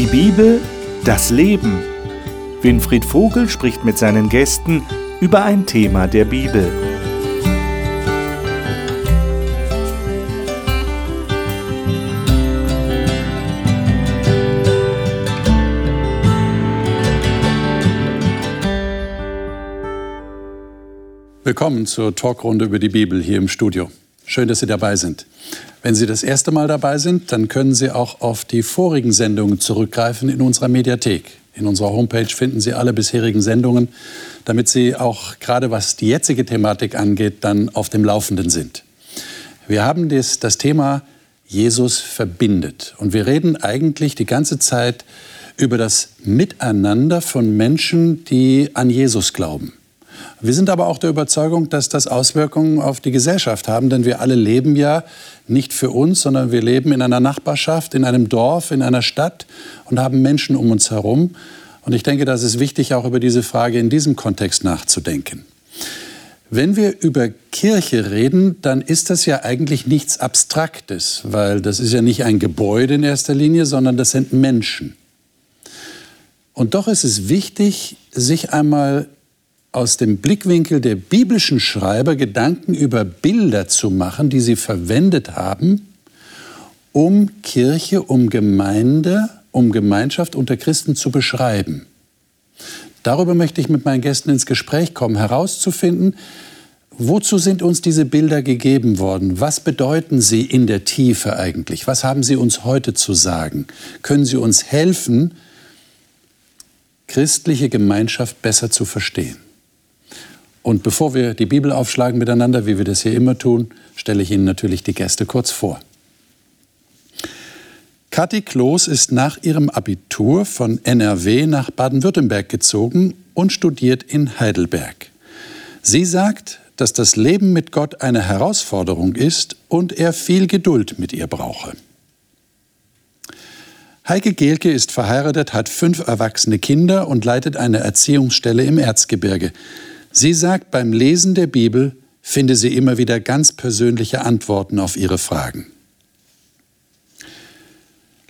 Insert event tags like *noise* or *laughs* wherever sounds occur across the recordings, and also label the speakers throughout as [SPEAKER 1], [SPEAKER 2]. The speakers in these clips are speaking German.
[SPEAKER 1] Die Bibel, das Leben. Winfried Vogel spricht mit seinen Gästen über ein Thema der Bibel.
[SPEAKER 2] Willkommen zur Talkrunde über die Bibel hier im Studio. Schön, dass Sie dabei sind. Wenn Sie das erste Mal dabei sind, dann können Sie auch auf die vorigen Sendungen zurückgreifen in unserer Mediathek. In unserer Homepage finden Sie alle bisherigen Sendungen, damit Sie auch gerade was die jetzige Thematik angeht, dann auf dem Laufenden sind. Wir haben das, das Thema Jesus verbindet. Und wir reden eigentlich die ganze Zeit über das Miteinander von Menschen, die an Jesus glauben. Wir sind aber auch der Überzeugung, dass das Auswirkungen auf die Gesellschaft haben, denn wir alle leben ja nicht für uns, sondern wir leben in einer Nachbarschaft, in einem Dorf, in einer Stadt und haben Menschen um uns herum. Und ich denke, das ist wichtig, auch über diese Frage in diesem Kontext nachzudenken. Wenn wir über Kirche reden, dann ist das ja eigentlich nichts Abstraktes, weil das ist ja nicht ein Gebäude in erster Linie, sondern das sind Menschen. Und doch ist es wichtig, sich einmal aus dem Blickwinkel der biblischen Schreiber Gedanken über Bilder zu machen, die sie verwendet haben, um Kirche, um Gemeinde, um Gemeinschaft unter Christen zu beschreiben. Darüber möchte ich mit meinen Gästen ins Gespräch kommen, herauszufinden, wozu sind uns diese Bilder gegeben worden? Was bedeuten sie in der Tiefe eigentlich? Was haben sie uns heute zu sagen? Können sie uns helfen, christliche Gemeinschaft besser zu verstehen? Und bevor wir die Bibel aufschlagen miteinander, wie wir das hier immer tun, stelle ich Ihnen natürlich die Gäste kurz vor. Kathi Kloß ist nach ihrem Abitur von NRW nach Baden-Württemberg gezogen und studiert in Heidelberg. Sie sagt, dass das Leben mit Gott eine Herausforderung ist und er viel Geduld mit ihr brauche. Heike Gehlke ist verheiratet, hat fünf erwachsene Kinder und leitet eine Erziehungsstelle im Erzgebirge. Sie sagt, beim Lesen der Bibel finde sie immer wieder ganz persönliche Antworten auf ihre Fragen.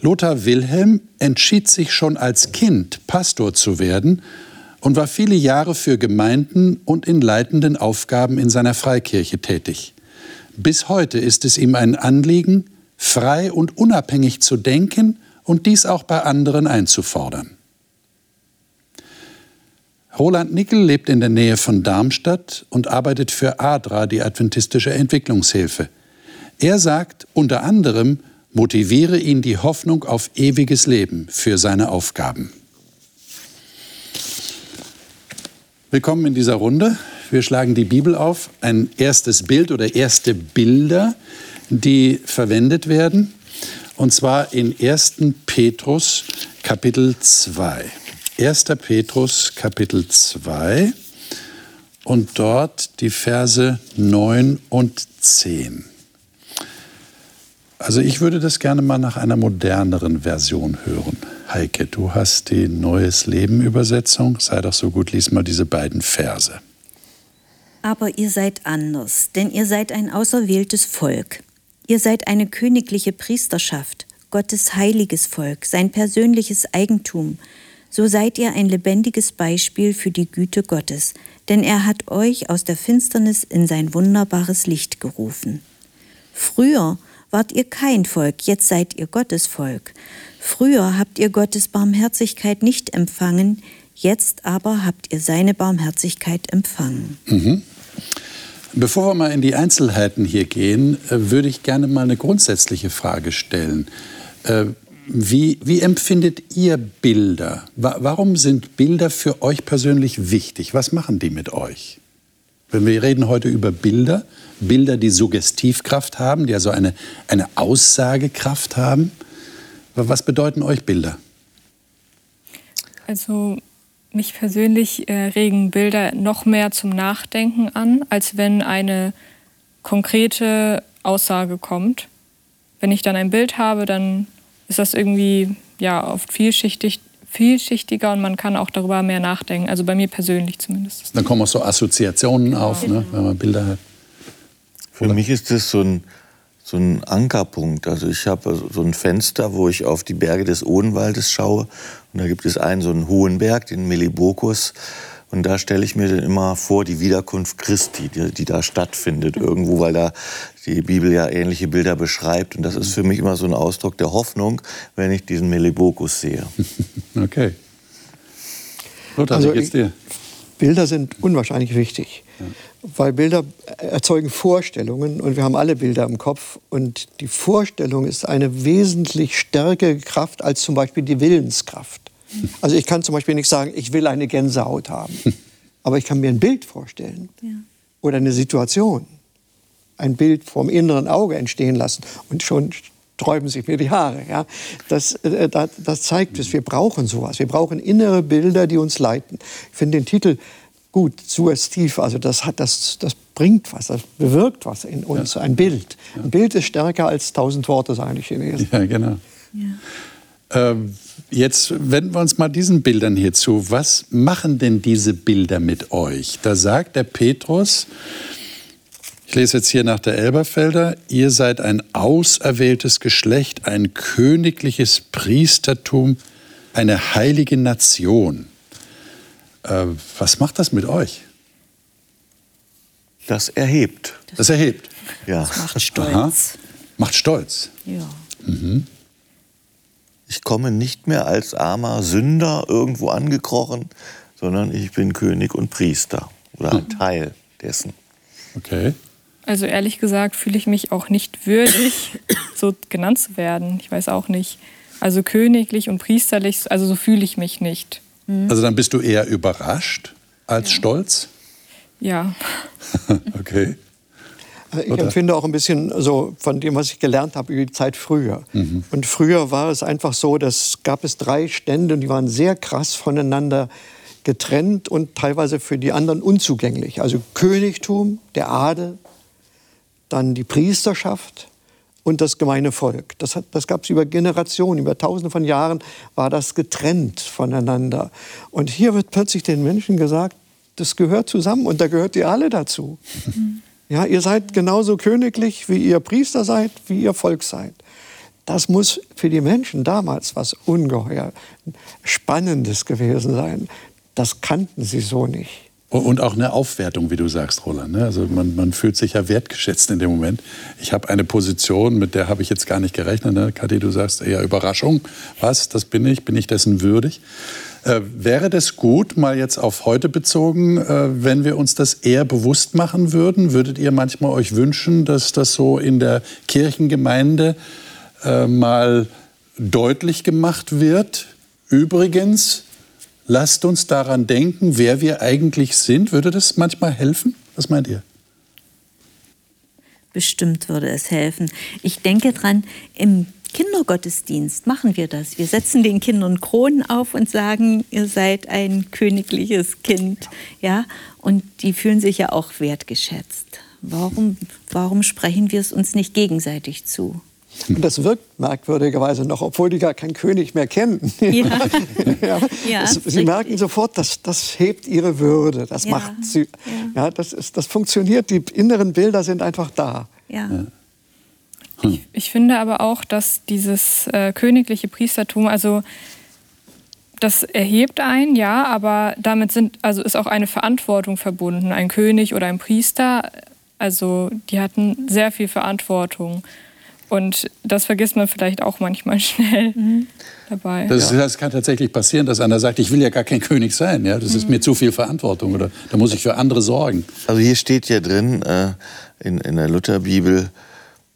[SPEAKER 2] Lothar Wilhelm entschied sich schon als Kind, Pastor zu werden und war viele Jahre für Gemeinden und in leitenden Aufgaben in seiner Freikirche tätig. Bis heute ist es ihm ein Anliegen, frei und unabhängig zu denken und dies auch bei anderen einzufordern. Roland Nickel lebt in der Nähe von Darmstadt und arbeitet für ADRA, die Adventistische Entwicklungshilfe. Er sagt, unter anderem motiviere ihn die Hoffnung auf ewiges Leben für seine Aufgaben. Willkommen in dieser Runde. Wir schlagen die Bibel auf. Ein erstes Bild oder erste Bilder, die verwendet werden. Und zwar in 1. Petrus Kapitel 2. 1. Petrus Kapitel 2 und dort die Verse 9 und 10. Also ich würde das gerne mal nach einer moderneren Version hören. Heike, du hast die Neues Leben Übersetzung. Sei doch so gut, lies mal diese beiden Verse.
[SPEAKER 3] Aber ihr seid anders, denn ihr seid ein auserwähltes Volk. Ihr seid eine königliche Priesterschaft, Gottes heiliges Volk, sein persönliches Eigentum, so seid ihr ein lebendiges Beispiel für die Güte Gottes, denn er hat euch aus der Finsternis in sein wunderbares Licht gerufen. Früher wart ihr kein Volk, jetzt seid ihr Gottes Volk. Früher habt ihr Gottes Barmherzigkeit nicht empfangen, jetzt aber habt ihr seine Barmherzigkeit empfangen.
[SPEAKER 2] Mhm. Bevor wir mal in die Einzelheiten hier gehen, äh, würde ich gerne mal eine grundsätzliche Frage stellen. Wie, wie empfindet ihr Bilder? Warum sind Bilder für euch persönlich wichtig? Was machen die mit euch? Wenn wir reden heute über Bilder, Bilder, die Suggestivkraft haben, die also eine, eine Aussagekraft haben. Was bedeuten euch Bilder?
[SPEAKER 4] Also mich persönlich äh, regen Bilder noch mehr zum Nachdenken an, als wenn eine konkrete Aussage kommt. Wenn ich dann ein Bild habe, dann ist das irgendwie ja oft vielschichtig, vielschichtiger und man kann auch darüber mehr nachdenken. Also bei mir persönlich zumindest.
[SPEAKER 2] Dann kommen auch so Assoziationen auf, ne, wenn man Bilder hat.
[SPEAKER 5] Für mich ist das so ein so ein Ankerpunkt. Also ich habe so ein Fenster, wo ich auf die Berge des Odenwaldes schaue. Und da gibt es einen so einen hohen Berg, den Melibokus. Und da stelle ich mir dann immer vor, die Wiederkunft Christi, die, die, da stattfindet irgendwo, weil da die Bibel ja ähnliche Bilder beschreibt. Und das ist für mich immer so ein Ausdruck der Hoffnung, wenn ich diesen Melibokus sehe. *laughs*
[SPEAKER 2] Okay. Lothar, also, wie geht's dir?
[SPEAKER 6] Bilder sind unwahrscheinlich wichtig, ja. weil Bilder erzeugen Vorstellungen und wir haben alle Bilder im Kopf und die Vorstellung ist eine wesentlich stärkere Kraft als zum Beispiel die Willenskraft. Also ich kann zum Beispiel nicht sagen, ich will eine Gänsehaut haben, aber ich kann mir ein Bild vorstellen ja. oder eine Situation, ein Bild vom inneren Auge entstehen lassen und schon sträuben sich mir die Haare. Ja? Das, äh, das, das zeigt es, wir brauchen sowas. Wir brauchen innere Bilder, die uns leiten. Ich finde den Titel gut, suggestiv, also das, hat, das, das bringt was, das bewirkt was in uns, ja. ein Bild. Ja. Ein Bild ist stärker als tausend Worte, sagen die Chinesen.
[SPEAKER 2] Ja, genau. Ja. Ähm, jetzt wenden wir uns mal diesen Bildern hier zu. Was machen denn diese Bilder mit euch? Da sagt der Petrus, ich lese jetzt hier nach der Elberfelder, ihr seid ein auserwähltes Geschlecht, ein königliches Priestertum, eine heilige Nation. Äh, was macht das mit euch?
[SPEAKER 5] Das erhebt.
[SPEAKER 2] Das erhebt.
[SPEAKER 3] Ja. Das macht stolz. Aha.
[SPEAKER 2] Macht stolz.
[SPEAKER 3] Ja.
[SPEAKER 2] Mhm.
[SPEAKER 5] Ich komme nicht mehr als armer Sünder irgendwo angekrochen, sondern ich bin König und Priester oder ein hm. Teil dessen.
[SPEAKER 2] Okay.
[SPEAKER 4] Also ehrlich gesagt fühle ich mich auch nicht würdig, so genannt zu werden. Ich weiß auch nicht. Also königlich und priesterlich, also so fühle ich mich nicht.
[SPEAKER 2] Mhm. Also dann bist du eher überrascht als ja. stolz?
[SPEAKER 4] Ja. *laughs*
[SPEAKER 2] okay.
[SPEAKER 6] Also ich empfinde auch ein bisschen so von dem, was ich gelernt habe über die Zeit früher. Mhm. Und früher war es einfach so, dass gab es drei Stände und die waren sehr krass voneinander getrennt und teilweise für die anderen unzugänglich. Also Königtum, der Adel, dann die Priesterschaft und das gemeine Volk. Das, das gab es über Generationen, über Tausende von Jahren war das getrennt voneinander. Und hier wird plötzlich den Menschen gesagt, das gehört zusammen und da gehört ihr alle dazu. Mhm. Ja, ihr seid genauso königlich, wie ihr Priester seid, wie ihr Volk seid. Das muss für die Menschen damals was ungeheuer Spannendes gewesen sein. Das kannten sie so nicht.
[SPEAKER 2] Und auch eine Aufwertung, wie du sagst, Roland. Ne? Also man, man, fühlt sich ja wertgeschätzt in dem Moment. Ich habe eine Position, mit der habe ich jetzt gar nicht gerechnet. Ne? Kathi, du sagst eher Überraschung. Was, das bin ich? Bin ich dessen würdig? Äh, wäre das gut, mal jetzt auf heute bezogen, äh, wenn wir uns das eher bewusst machen würden? Würdet ihr manchmal euch wünschen, dass das so in der Kirchengemeinde äh, mal deutlich gemacht wird? Übrigens, lasst uns daran denken, wer wir eigentlich sind. Würde das manchmal helfen? Was meint ihr?
[SPEAKER 3] Bestimmt würde es helfen. Ich denke dran, im Kindergottesdienst machen wir das. Wir setzen den Kindern Kronen auf und sagen, ihr seid ein königliches Kind. Ja? Und die fühlen sich ja auch wertgeschätzt. Warum, warum sprechen wir es uns nicht gegenseitig zu?
[SPEAKER 6] Und das wirkt merkwürdigerweise noch, obwohl die gar keinen König mehr kennen. Ja. *laughs* ja. ja das, sie merken sofort, dass das hebt ihre Würde, das ja. macht sie. Ja. das, ist, das funktioniert, die inneren Bilder sind einfach da.
[SPEAKER 3] Ja.
[SPEAKER 4] Hm. Ich, ich, finde aber auch, dass dieses äh, königliche Priestertum, also das erhebt einen, ja, aber damit sind, also ist auch eine Verantwortung verbunden. Ein König oder ein Priester, also die hatten sehr viel Verantwortung. Und das vergisst man vielleicht auch manchmal *laughs* schnell mhm. dabei.
[SPEAKER 2] Das, das, kann tatsächlich passieren, dass einer sagt, ich will ja gar kein König sein. Ja? Das mhm. ist mir zu viel Verantwortung oder da muss ich für andere sorgen.
[SPEAKER 5] Also hier steht ja drin äh, in, in der Lutherbibel,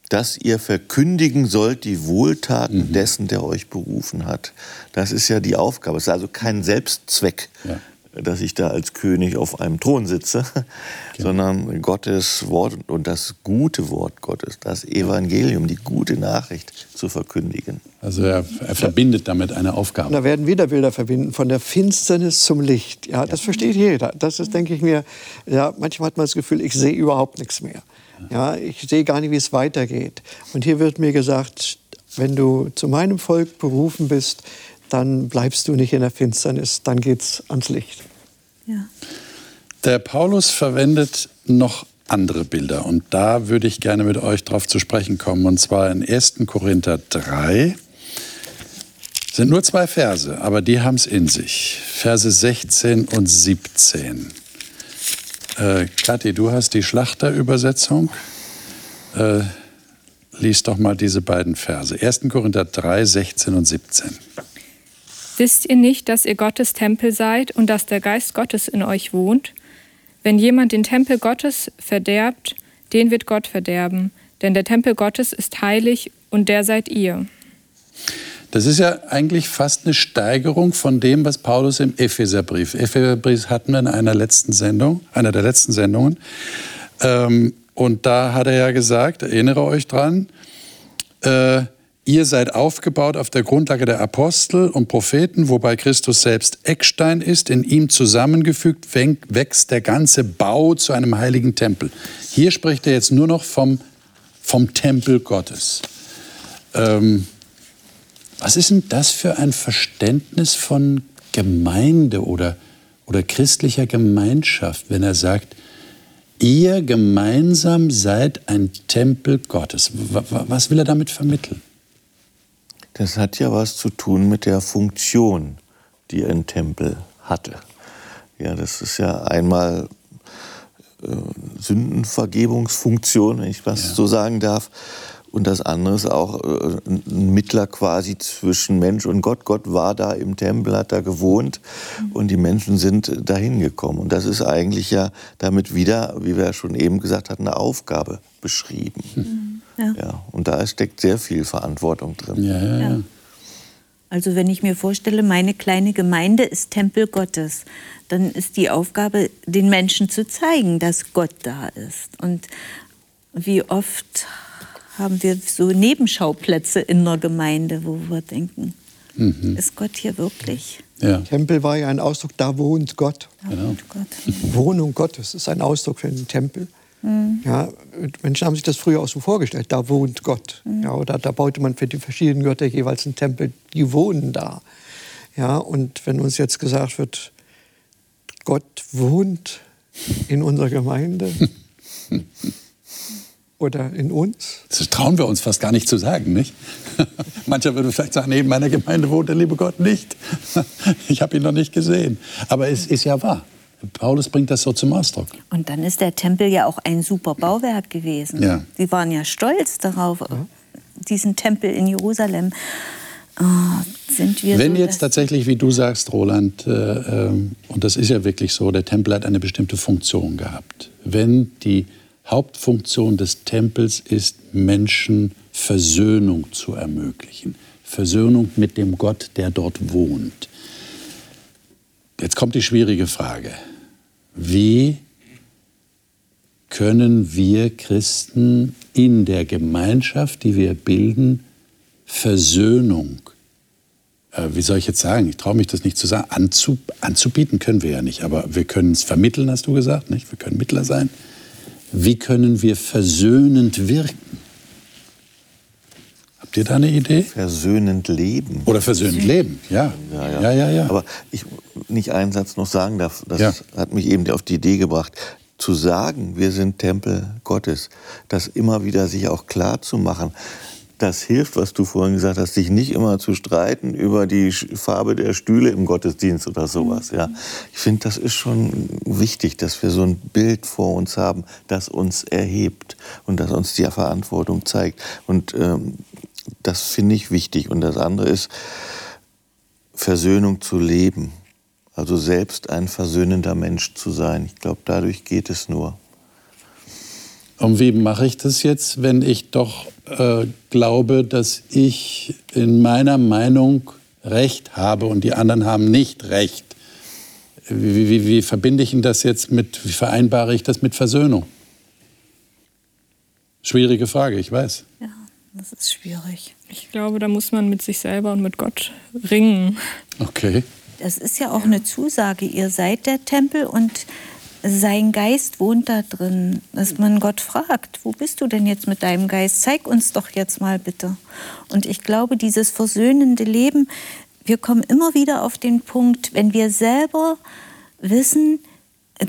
[SPEAKER 5] dass ihr verkündigen sollt die Wohltaten mhm. dessen, der euch berufen hat. Das ist ja die Aufgabe. Es ist also kein Selbstzweck. Ja dass ich da als König auf einem Thron sitze, *laughs* genau. sondern Gottes Wort und das gute Wort Gottes, das Evangelium, die gute Nachricht zu verkündigen.
[SPEAKER 2] Also er, er verbindet damit eine Aufgabe.
[SPEAKER 6] Da werden wieder Bilder verbinden, von der Finsternis zum Licht. Ja, das versteht jeder. Das ist, denke ich mir, ja, manchmal hat man das Gefühl, ich sehe überhaupt nichts mehr. Ja, ich sehe gar nicht, wie es weitergeht. Und hier wird mir gesagt, wenn du zu meinem Volk berufen bist, dann bleibst du nicht in der Finsternis, dann geht's ans Licht.
[SPEAKER 3] Ja.
[SPEAKER 2] Der Paulus verwendet noch andere Bilder. Und da würde ich gerne mit euch drauf zu sprechen kommen. Und zwar in 1. Korinther 3. Sind nur zwei Verse, aber die haben es in sich. Verse 16 und 17. Äh, Kathi, du hast die Schlachterübersetzung. Äh, lies doch mal diese beiden Verse. 1. Korinther 3, 16 und 17.
[SPEAKER 4] Wisst ihr nicht, dass ihr Gottes Tempel seid und dass der Geist Gottes in euch wohnt? Wenn jemand den Tempel Gottes verderbt, den wird Gott verderben, denn der Tempel Gottes ist heilig und der seid ihr.
[SPEAKER 2] Das ist ja eigentlich fast eine Steigerung von dem, was Paulus im Epheserbrief. Epheserbrief hatten wir in einer letzten Sendung, einer der letzten Sendungen. Ähm, und da hat er ja gesagt, erinnere euch dran, äh, ihr seid aufgebaut auf der Grundlage der Apostel und Propheten, wobei Christus selbst Eckstein ist, in ihm zusammengefügt wächst der ganze Bau zu einem heiligen Tempel. Hier spricht er jetzt nur noch vom, vom Tempel Gottes. Ähm, was ist denn das für ein Verständnis von Gemeinde oder, oder christlicher Gemeinschaft, wenn er sagt, ihr gemeinsam seid ein Tempel Gottes. Was will er damit vermitteln?
[SPEAKER 5] Das hat ja was zu tun mit der Funktion, die ein Tempel hatte. Ja, das ist ja einmal äh, Sündenvergebungsfunktion, wenn ich was ja. so sagen darf. Und das andere ist auch äh, ein Mittler quasi zwischen Mensch und Gott. Gott war da im Tempel, hat da gewohnt und die Menschen sind dahin gekommen. Und das ist eigentlich ja damit wieder, wie wir schon eben gesagt hatten, eine Aufgabe beschrieben. Mhm. Ja. ja. Und da steckt sehr viel Verantwortung drin.
[SPEAKER 3] Ja, ja, ja. Also wenn ich mir vorstelle, meine kleine Gemeinde ist Tempel Gottes, dann ist die Aufgabe, den Menschen zu zeigen, dass Gott da ist. Und wie oft haben wir so Nebenschauplätze in der Gemeinde, wo wir denken, mhm. ist Gott hier wirklich?
[SPEAKER 6] Ja. Tempel war ja ein Ausdruck, da wohnt Gott. Da genau. wohnt Gott. Wohnung Gottes ist ein Ausdruck für den Tempel. Mhm. Ja, Menschen haben sich das früher auch so vorgestellt, da wohnt Gott. Mhm. Ja, oder da baute man für die verschiedenen Götter jeweils einen Tempel, die wohnen da. Ja, und wenn uns jetzt gesagt wird, Gott wohnt in unserer Gemeinde, *laughs* oder in uns?
[SPEAKER 2] Das trauen wir uns fast gar nicht zu sagen, nicht? *laughs* Mancher würde vielleicht sagen, neben meiner Gemeinde wohnt der liebe Gott nicht. *laughs* ich habe ihn noch nicht gesehen. Aber es ist ja wahr. Paulus bringt das so zum Ausdruck.
[SPEAKER 3] Und dann ist der Tempel ja auch ein super Bauwerk gewesen. Ja. Sie waren ja stolz darauf, ja. diesen Tempel in Jerusalem. Oh,
[SPEAKER 2] Wenn so, jetzt tatsächlich, wie du sagst, Roland, äh, äh, und das ist ja wirklich so, der Tempel hat eine bestimmte Funktion gehabt. Wenn die Hauptfunktion des Tempels ist, Menschen Versöhnung zu ermöglichen. Versöhnung mit dem Gott, der dort wohnt. Jetzt kommt die schwierige Frage. Wie können wir Christen in der Gemeinschaft, die wir bilden, Versöhnung, äh, wie soll ich jetzt sagen, ich traue mich das nicht zu sagen, anzub anzubieten können wir ja nicht, aber wir können es vermitteln, hast du gesagt, nicht? Wir können Mittler sein. Wie können wir versöhnend wirken? Habt ihr da eine Idee?
[SPEAKER 5] Versöhnend leben.
[SPEAKER 2] Oder versöhnend leben, ja.
[SPEAKER 5] Ja, ja. ja, ja, ja. Aber ich nicht einen Satz noch sagen darf, das hat mich eben auf die Idee gebracht, zu sagen, wir sind Tempel Gottes, das immer wieder sich auch klar zu machen das hilft, was du vorhin gesagt hast, sich nicht immer zu streiten über die Farbe der Stühle im Gottesdienst oder sowas. Ja. Ich finde, das ist schon wichtig, dass wir so ein Bild vor uns haben, das uns erhebt und das uns die Verantwortung zeigt. Und ähm, das finde ich wichtig. Und das andere ist, Versöhnung zu leben. Also selbst ein versöhnender Mensch zu sein. Ich glaube, dadurch geht es nur.
[SPEAKER 2] Und wie mache ich das jetzt, wenn ich doch äh, glaube, dass ich in meiner Meinung Recht habe und die anderen haben nicht Recht? Wie, wie, wie verbinde ich das jetzt mit, wie vereinbare ich das mit Versöhnung? Schwierige Frage, ich weiß.
[SPEAKER 3] Ja, das ist schwierig.
[SPEAKER 4] Ich glaube, da muss man mit sich selber und mit Gott ringen.
[SPEAKER 2] Okay.
[SPEAKER 3] Das ist ja auch eine Zusage. Ihr seid der Tempel und sein Geist wohnt da drin, dass man Gott fragt, wo bist du denn jetzt mit deinem Geist? Zeig uns doch jetzt mal bitte. Und ich glaube, dieses versöhnende Leben, wir kommen immer wieder auf den Punkt, wenn wir selber wissen,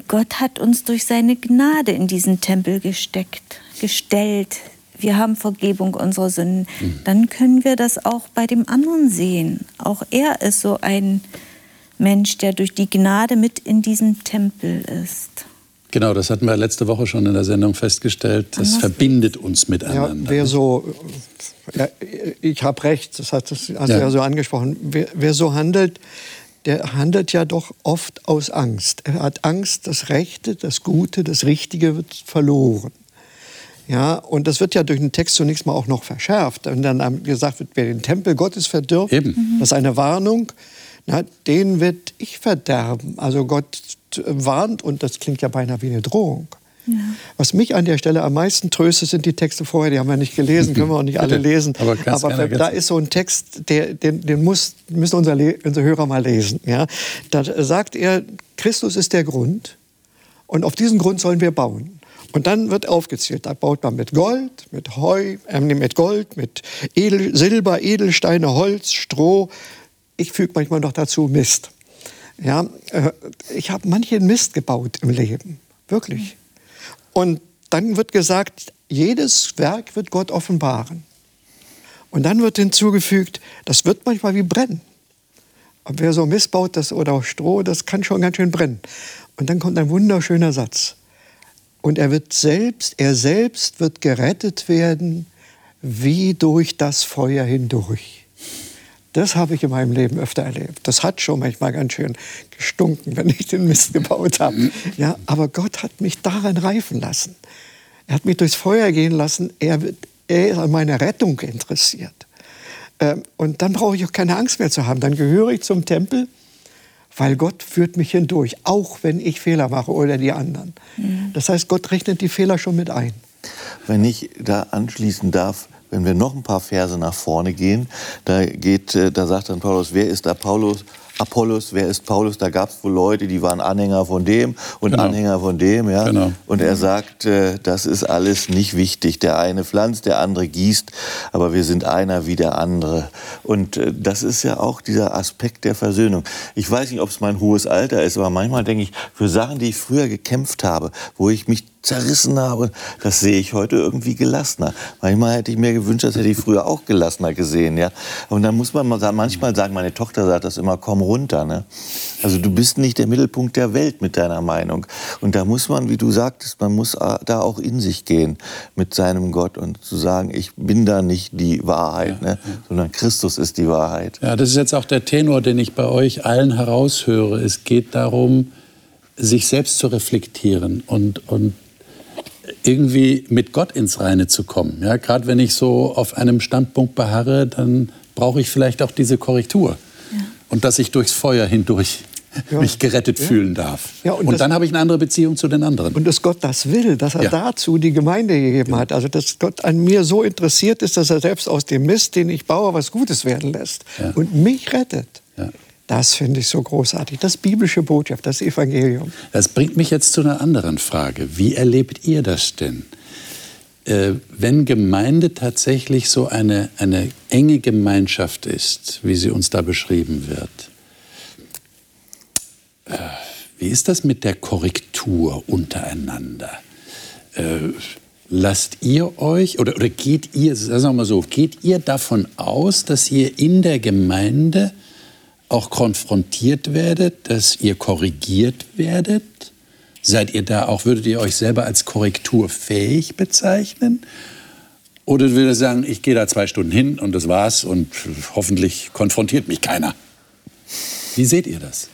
[SPEAKER 3] Gott hat uns durch seine Gnade in diesen Tempel gesteckt, gestellt. Wir haben Vergebung unserer Sünden. Mhm. Dann können wir das auch bei dem anderen sehen. Auch er ist so ein Mensch, der durch die Gnade mit in diesem Tempel ist.
[SPEAKER 2] Genau, das hatten wir letzte Woche schon in der Sendung festgestellt. Das Anders verbindet uns miteinander.
[SPEAKER 6] Ja, wer so, ja, ich habe recht, das hat das hast ja. du ja so angesprochen. Wer, wer so handelt, der handelt ja doch oft aus Angst. Er hat Angst, das Rechte, das Gute, das Richtige wird verloren. Ja, und das wird ja durch den Text zunächst mal auch noch verschärft. Und dann gesagt wird, wer den Tempel Gottes verdirbt, Eben. das ist eine Warnung, na, den wird ich verderben. Also Gott warnt und das klingt ja beinahe wie eine Drohung. Ja. Was mich an der Stelle am meisten tröstet, sind die Texte vorher. Die haben wir nicht gelesen, können wir auch nicht *laughs* alle lesen. Aber, Aber da ist so ein Text, der, den, den muss, müssen unsere, unsere Hörer mal lesen. Ja? Da sagt er, Christus ist der Grund und auf diesen Grund sollen wir bauen. Und dann wird aufgezählt, da baut man mit Gold, mit Heu, äh, mit Gold, mit Edel, Silber, Edelsteine, Holz, Stroh. Ich füge manchmal noch dazu Mist. Ja, äh, ich habe manchen Mist gebaut im Leben, wirklich. Und dann wird gesagt, jedes Werk wird Gott offenbaren. Und dann wird hinzugefügt, das wird manchmal wie brennen. Und wer so Mist baut das, oder auch Stroh, das kann schon ganz schön brennen. Und dann kommt ein wunderschöner Satz. Und er wird selbst, er selbst wird gerettet werden, wie durch das Feuer hindurch. Das habe ich in meinem Leben öfter erlebt. Das hat schon manchmal ganz schön gestunken, wenn ich den Mist gebaut habe. Ja, aber Gott hat mich daran reifen lassen. Er hat mich durchs Feuer gehen lassen. Er, er ist an meiner Rettung interessiert. Ähm, und dann brauche ich auch keine Angst mehr zu haben. Dann gehöre ich zum Tempel, weil Gott führt mich hindurch, auch wenn ich Fehler mache oder die anderen. Mhm. Das heißt, Gott rechnet die Fehler schon mit ein.
[SPEAKER 5] Wenn ich da anschließen darf, wenn wir noch ein paar Verse nach vorne gehen, da, geht, äh, da sagt dann Paulus, wer ist da Paulus? Apollos, wer ist Paulus? Da gab es wohl Leute, die waren Anhänger von dem und genau. Anhänger von dem. Ja? Genau. Und er sagt, äh, das ist alles nicht wichtig. Der eine pflanzt, der andere gießt, aber wir sind einer wie der andere. Und äh, das ist ja auch dieser Aspekt der Versöhnung. Ich weiß nicht, ob es mein hohes Alter ist, aber manchmal denke ich, für Sachen, die ich früher gekämpft habe, wo ich mich zerrissen habe, das sehe ich heute irgendwie gelassener. Manchmal hätte ich mir gewünscht, das hätte ich früher auch gelassener gesehen. Ja? Und dann muss man manchmal sagen, meine Tochter sagt das immer, komm runter. Ne? Also du bist nicht der Mittelpunkt der Welt mit deiner Meinung. Und da muss man, wie du sagtest, man muss da auch in sich gehen mit seinem Gott und zu sagen, ich bin da nicht die Wahrheit, ja, ne? Ja. sondern Christus ist die Wahrheit.
[SPEAKER 2] Ja, das ist jetzt auch der Tenor, den ich bei euch allen heraushöre. Es geht darum, sich selbst zu reflektieren und, und irgendwie mit Gott ins Reine zu kommen. Ja, Gerade wenn ich so auf einem Standpunkt beharre, dann brauche ich vielleicht auch diese Korrektur. Ja. Und dass ich durchs Feuer hindurch ja. mich gerettet ja. fühlen darf. Ja, und, und dann habe ich eine andere Beziehung zu den anderen.
[SPEAKER 6] Und dass Gott das will, dass er dazu die Gemeinde gegeben hat. Also dass Gott an mir so interessiert ist, dass er selbst aus dem Mist, den ich baue, was Gutes werden lässt und mich rettet. Das finde ich so großartig. Das biblische Botschaft, das Evangelium.
[SPEAKER 2] Das bringt mich jetzt zu einer anderen Frage. Wie erlebt ihr das denn? Äh, wenn Gemeinde tatsächlich so eine, eine enge Gemeinschaft ist, wie sie uns da beschrieben wird, äh, wie ist das mit der Korrektur untereinander? Äh, lasst ihr euch oder, oder geht ihr, sagen wir mal so, geht ihr davon aus, dass ihr in der Gemeinde auch konfrontiert werdet, dass ihr korrigiert werdet? Seid ihr da auch, würdet ihr euch selber als korrekturfähig bezeichnen? Oder würdet ihr sagen, ich gehe da zwei Stunden hin und das war's und hoffentlich konfrontiert mich keiner? Wie seht ihr das?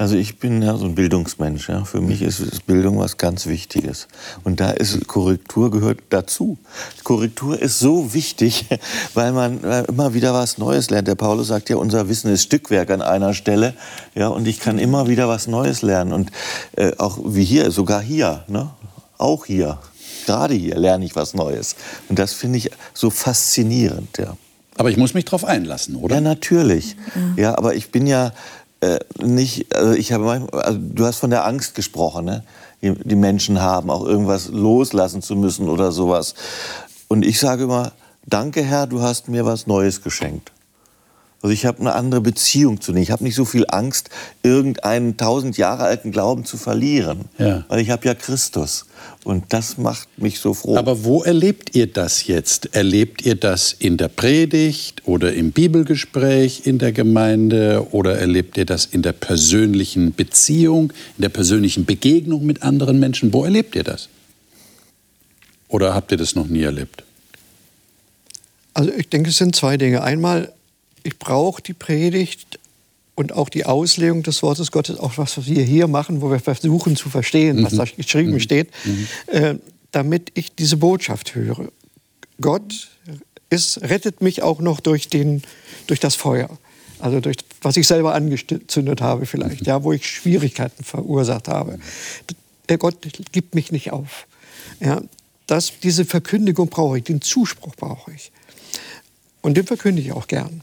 [SPEAKER 5] Also ich bin ja so ein Bildungsmensch. Ja. Für mich ist Bildung was ganz Wichtiges. Und da ist Korrektur gehört dazu. Korrektur ist so wichtig, *laughs* weil man immer wieder was Neues lernt. Der Paulus sagt ja, unser Wissen ist Stückwerk an einer Stelle. Ja, und ich kann immer wieder was Neues lernen. Und äh, auch wie hier, sogar hier, ne? auch hier, gerade hier lerne ich was Neues. Und das finde ich so faszinierend. Ja.
[SPEAKER 2] Aber ich muss mich darauf einlassen, oder?
[SPEAKER 5] Ja, natürlich. Ja, aber ich bin ja äh, nicht, also ich habe also du hast von der Angst gesprochen, ne? Die, die, Menschen haben, auch irgendwas loslassen zu müssen oder sowas. Und ich sage immer, danke Herr, du hast mir was Neues geschenkt. Also ich habe eine andere Beziehung zu denen. Ich habe nicht so viel Angst, irgendeinen tausend Jahre alten Glauben zu verlieren, ja. weil ich habe ja Christus. Und das macht mich so froh.
[SPEAKER 2] Aber wo erlebt ihr das jetzt? Erlebt ihr das in der Predigt oder im Bibelgespräch in der Gemeinde oder erlebt ihr das in der persönlichen Beziehung, in der persönlichen Begegnung mit anderen Menschen? Wo erlebt ihr das? Oder habt ihr das noch nie erlebt?
[SPEAKER 6] Also ich denke, es sind zwei Dinge. Einmal, ich brauche die Predigt und auch die Auslegung des Wortes Gottes, auch was wir hier machen, wo wir versuchen zu verstehen, mhm. was da geschrieben mhm. steht, mhm. Äh, damit ich diese Botschaft höre. Gott ist, rettet mich auch noch durch, den, durch das Feuer. Also durch was ich selber angezündet habe vielleicht, ja, wo ich Schwierigkeiten verursacht habe. Der Gott gibt mich nicht auf. Ja, das, diese Verkündigung brauche ich, den Zuspruch brauche ich. Und den verkündige ich auch gern.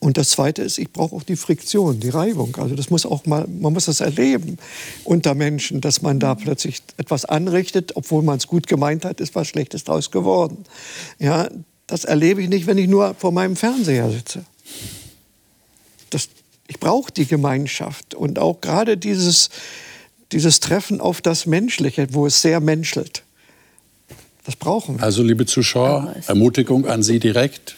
[SPEAKER 6] Und das Zweite ist, ich brauche auch die Friktion, die Reibung. Also das muss auch mal, man muss das erleben unter Menschen, dass man da plötzlich etwas anrichtet, obwohl man es gut gemeint hat, ist was Schlechtes daraus geworden. Ja, das erlebe ich nicht, wenn ich nur vor meinem Fernseher sitze. Das, ich brauche die Gemeinschaft und auch gerade dieses, dieses Treffen auf das Menschliche, wo es sehr menschelt. Das brauchen wir.
[SPEAKER 2] Also, liebe Zuschauer, Ermutigung an Sie direkt.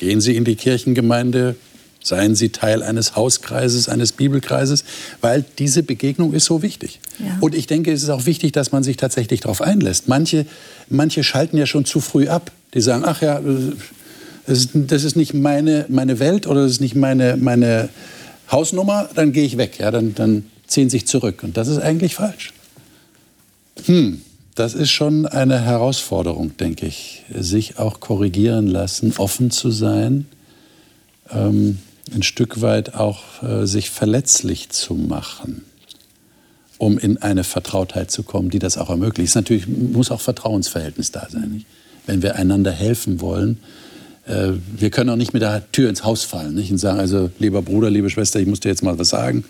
[SPEAKER 2] Gehen Sie in die Kirchengemeinde, seien Sie Teil eines Hauskreises, eines Bibelkreises, weil diese Begegnung ist so wichtig. Ja. Und ich denke, es ist auch wichtig, dass man sich tatsächlich darauf einlässt. Manche, manche schalten ja schon zu früh ab. Die sagen, ach ja, das ist, das ist nicht meine, meine Welt oder das ist nicht meine, meine Hausnummer, dann gehe ich weg. Ja, dann, dann ziehen sich zurück. Und das ist eigentlich falsch. Hm. Das ist schon eine Herausforderung, denke ich, sich auch korrigieren lassen, offen zu sein, ähm, ein Stück weit auch äh, sich verletzlich zu machen, um in eine Vertrautheit zu kommen, die das auch ermöglicht. Natürlich muss auch Vertrauensverhältnis da sein. Nicht? Wenn wir einander helfen wollen, äh, wir können auch nicht mit der Tür ins Haus fallen nicht? und sagen, also lieber Bruder, liebe Schwester, ich muss dir jetzt mal was sagen.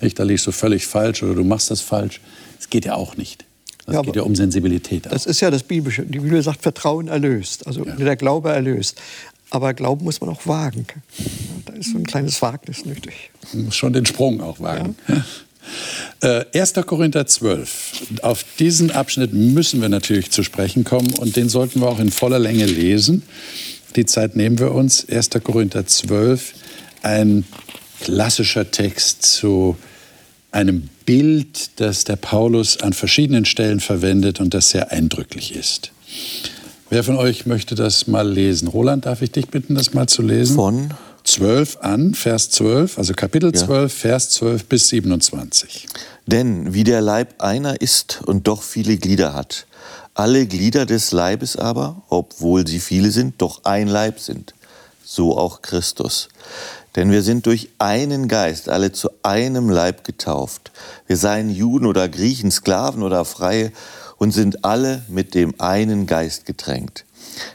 [SPEAKER 2] Ich, da liegst du völlig falsch oder du machst das falsch. Das geht ja auch nicht. Das ja, geht ja um Sensibilität.
[SPEAKER 6] Auch. Das ist ja das Biblische. Die Bibel sagt, Vertrauen erlöst, also ja. der Glaube erlöst. Aber Glauben muss man auch wagen. Da ist so ein kleines Wagnis nötig.
[SPEAKER 2] Man muss schon den Sprung auch wagen. Ja. Äh, 1. Korinther 12. Auf diesen Abschnitt müssen wir natürlich zu sprechen kommen und den sollten wir auch in voller Länge lesen. Die Zeit nehmen wir uns. 1. Korinther 12, ein klassischer Text zu einem Bild, das der Paulus an verschiedenen Stellen verwendet und das sehr eindrücklich ist. Wer von euch möchte das mal lesen? Roland, darf ich dich bitten, das mal zu lesen?
[SPEAKER 5] Von
[SPEAKER 2] 12 an, Vers 12, also Kapitel 12, ja. Vers 12 bis 27.
[SPEAKER 5] Denn wie der Leib einer ist und doch viele Glieder hat, alle Glieder des Leibes aber, obwohl sie viele sind, doch ein Leib sind, so auch Christus. Denn wir sind durch einen Geist alle zu einem Leib getauft. Wir seien Juden oder Griechen, Sklaven oder Freie und sind alle mit dem einen Geist getränkt.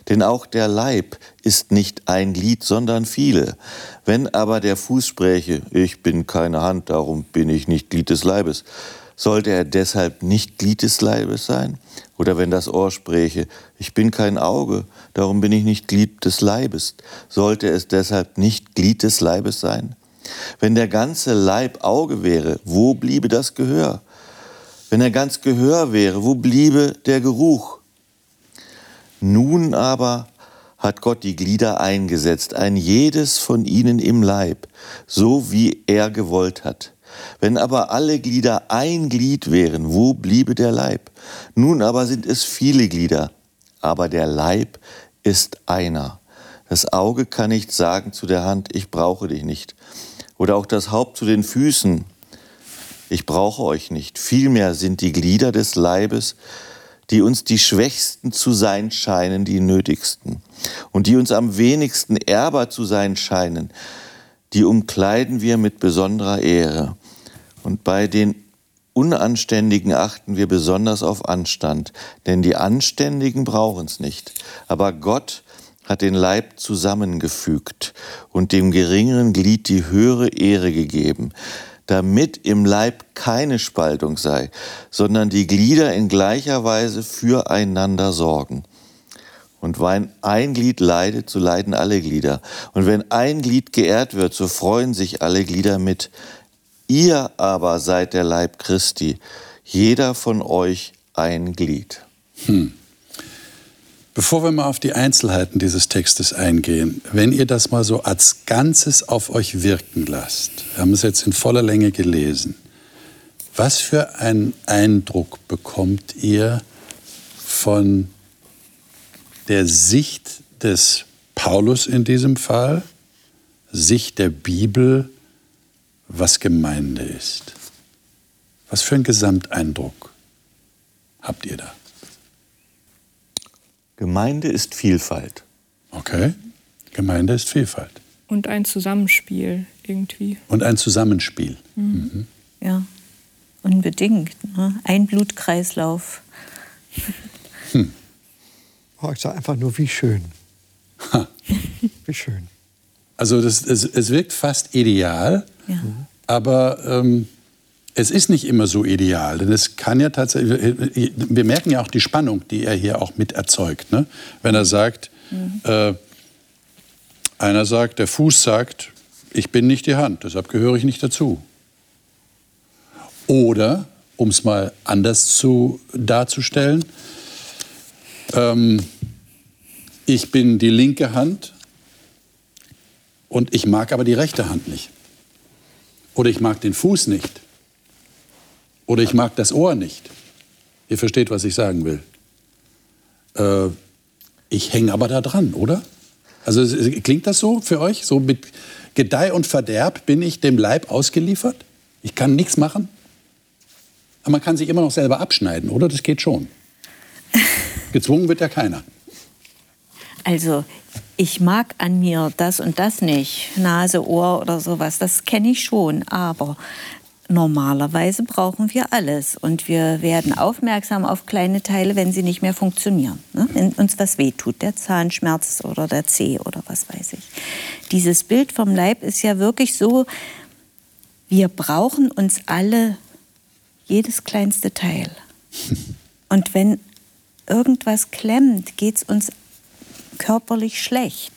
[SPEAKER 5] Denn auch der Leib ist nicht ein Glied, sondern viele. Wenn aber der Fuß spräche, ich bin keine Hand, darum bin ich nicht Glied des Leibes, sollte er deshalb nicht Glied des Leibes sein? Oder wenn das Ohr spräche, ich bin kein Auge, darum bin ich nicht Glied des Leibes, sollte es deshalb nicht Glied des Leibes sein? Wenn der ganze Leib Auge wäre, wo bliebe das Gehör? Wenn er ganz Gehör wäre, wo bliebe der Geruch? Nun aber hat Gott die Glieder eingesetzt, ein jedes von ihnen im Leib, so wie er gewollt hat. Wenn aber alle Glieder ein Glied wären, wo bliebe der Leib? Nun aber sind es viele Glieder, aber der Leib ist einer. Das Auge kann nicht sagen zu der Hand, ich brauche dich nicht. Oder auch das Haupt zu den Füßen, ich brauche euch nicht. Vielmehr sind die Glieder des Leibes, die uns die Schwächsten zu sein scheinen, die nötigsten. Und die uns am wenigsten ehrbar zu sein scheinen, die umkleiden wir mit besonderer Ehre. Und bei den Unanständigen achten wir besonders auf Anstand, denn die Anständigen brauchen es nicht. Aber Gott hat den Leib zusammengefügt und dem geringeren Glied die höhere Ehre gegeben, damit im Leib keine Spaltung sei, sondern die Glieder in gleicher Weise füreinander sorgen. Und wenn ein Glied leidet, so leiden alle Glieder. Und wenn ein Glied geehrt wird, so freuen sich alle Glieder mit. Ihr aber seid der Leib Christi, jeder von euch ein Glied. Hm.
[SPEAKER 2] Bevor wir mal auf die Einzelheiten dieses Textes eingehen, wenn ihr das mal so als Ganzes auf euch wirken lasst, wir haben es jetzt in voller Länge gelesen, was für einen Eindruck bekommt ihr von der Sicht des Paulus in diesem Fall, Sicht der Bibel, was Gemeinde ist? Was für einen Gesamteindruck habt ihr da?
[SPEAKER 5] Gemeinde ist Vielfalt.
[SPEAKER 2] Okay, Gemeinde ist Vielfalt.
[SPEAKER 4] Und ein Zusammenspiel irgendwie.
[SPEAKER 2] Und ein Zusammenspiel. Mhm.
[SPEAKER 3] Mhm. Ja, unbedingt. Ne? Ein Blutkreislauf.
[SPEAKER 6] Hm. Oh, ich sage einfach nur, wie schön. Ha. Wie schön.
[SPEAKER 2] Also das, es, es wirkt fast ideal, ja. aber ähm, es ist nicht immer so ideal, denn es kann ja tatsächlich, wir merken ja auch die Spannung, die er hier auch mit erzeugt. Ne? Wenn er sagt, mhm. äh, einer sagt, der Fuß sagt, ich bin nicht die Hand, deshalb gehöre ich nicht dazu. Oder, um es mal anders zu, darzustellen, ähm, ich bin die linke Hand und ich mag aber die rechte Hand nicht. Oder ich mag den Fuß nicht. Oder ich mag das Ohr nicht. Ihr versteht, was ich sagen will. Äh, ich hänge aber da dran, oder? Also klingt das so für euch? So mit Gedeih und Verderb bin ich dem Leib ausgeliefert? Ich kann nichts machen? Aber man kann sich immer noch selber abschneiden, oder? Das geht schon. *laughs* Gezwungen wird ja keiner.
[SPEAKER 3] Also ich mag an mir das und das nicht, Nase, Ohr oder sowas, das kenne ich schon. Aber Normalerweise brauchen wir alles und wir werden aufmerksam auf kleine Teile, wenn sie nicht mehr funktionieren. Ne? Wenn uns was wehtut, der Zahnschmerz oder der Zeh oder was weiß ich. Dieses Bild vom Leib ist ja wirklich so, wir brauchen uns alle jedes kleinste Teil. *laughs* Und wenn irgendwas klemmt, geht es uns körperlich schlecht.